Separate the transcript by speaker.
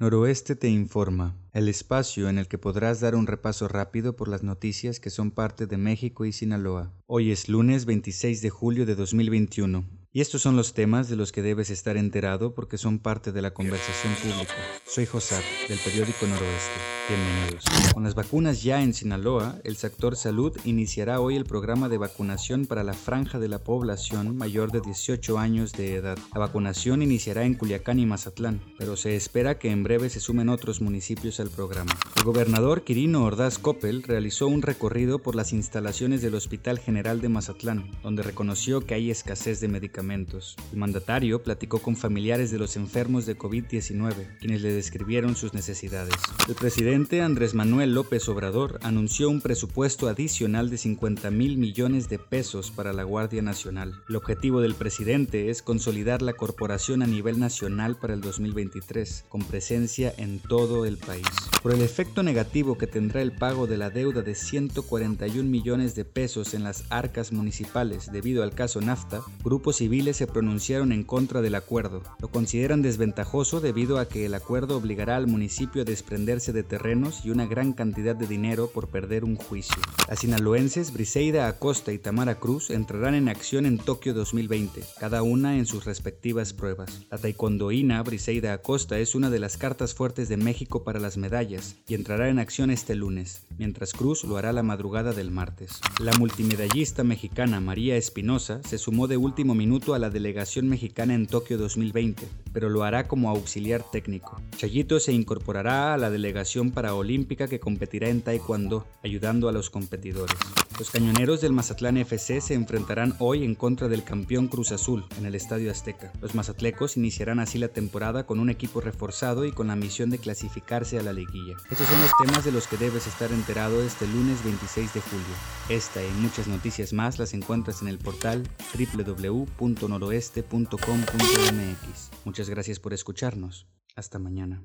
Speaker 1: Noroeste te informa, el espacio en el que podrás dar un repaso rápido por las noticias que son parte de México y Sinaloa. Hoy es lunes 26 de julio de 2021. Y estos son los temas de los que debes estar enterado porque son parte de la conversación pública. Soy José, del periódico Noroeste. Bienvenidos. Con las vacunas ya en Sinaloa, el sector salud iniciará hoy el programa de vacunación para la franja de la población mayor de 18 años de edad. La vacunación iniciará en Culiacán y Mazatlán, pero se espera que en breve se sumen otros municipios al programa. El gobernador Quirino Ordaz Coppel realizó un recorrido por las instalaciones del Hospital General de Mazatlán, donde reconoció que hay escasez de medicamentos. El mandatario platicó con familiares de los enfermos de COVID-19, quienes le describieron sus necesidades. El presidente Andrés Manuel López Obrador anunció un presupuesto adicional de 50 mil millones de pesos para la Guardia Nacional. El objetivo del presidente es consolidar la corporación a nivel nacional para el 2023, con presencia en todo el país. Por el efecto negativo que tendrá el pago de la deuda de 141 millones de pesos en las arcas municipales debido al caso NAFTA, grupos civiles se pronunciaron en contra del acuerdo. Lo consideran desventajoso debido a que el acuerdo obligará al municipio a desprenderse de terreno y una gran cantidad de dinero por perder un juicio. Las sinaloenses Briseida Acosta y Tamara Cruz entrarán en acción en Tokio 2020, cada una en sus respectivas pruebas. La taekwondoína Briseida Acosta es una de las cartas fuertes de México para las medallas y entrará en acción este lunes, mientras Cruz lo hará la madrugada del martes. La multimedallista mexicana María Espinosa se sumó de último minuto a la delegación mexicana en Tokio 2020, pero lo hará como auxiliar técnico. Chayito se incorporará a la delegación olímpica que competirá en Taekwondo, ayudando a los competidores. Los cañoneros del Mazatlán FC se enfrentarán hoy en contra del campeón Cruz Azul en el Estadio Azteca. Los mazatlecos iniciarán así la temporada con un equipo reforzado y con la misión de clasificarse a la liguilla. Estos son los temas de los que debes estar enterado este lunes 26 de julio. Esta y muchas noticias más las encuentras en el portal www.noroeste.com.mx. Muchas gracias por escucharnos. Hasta mañana.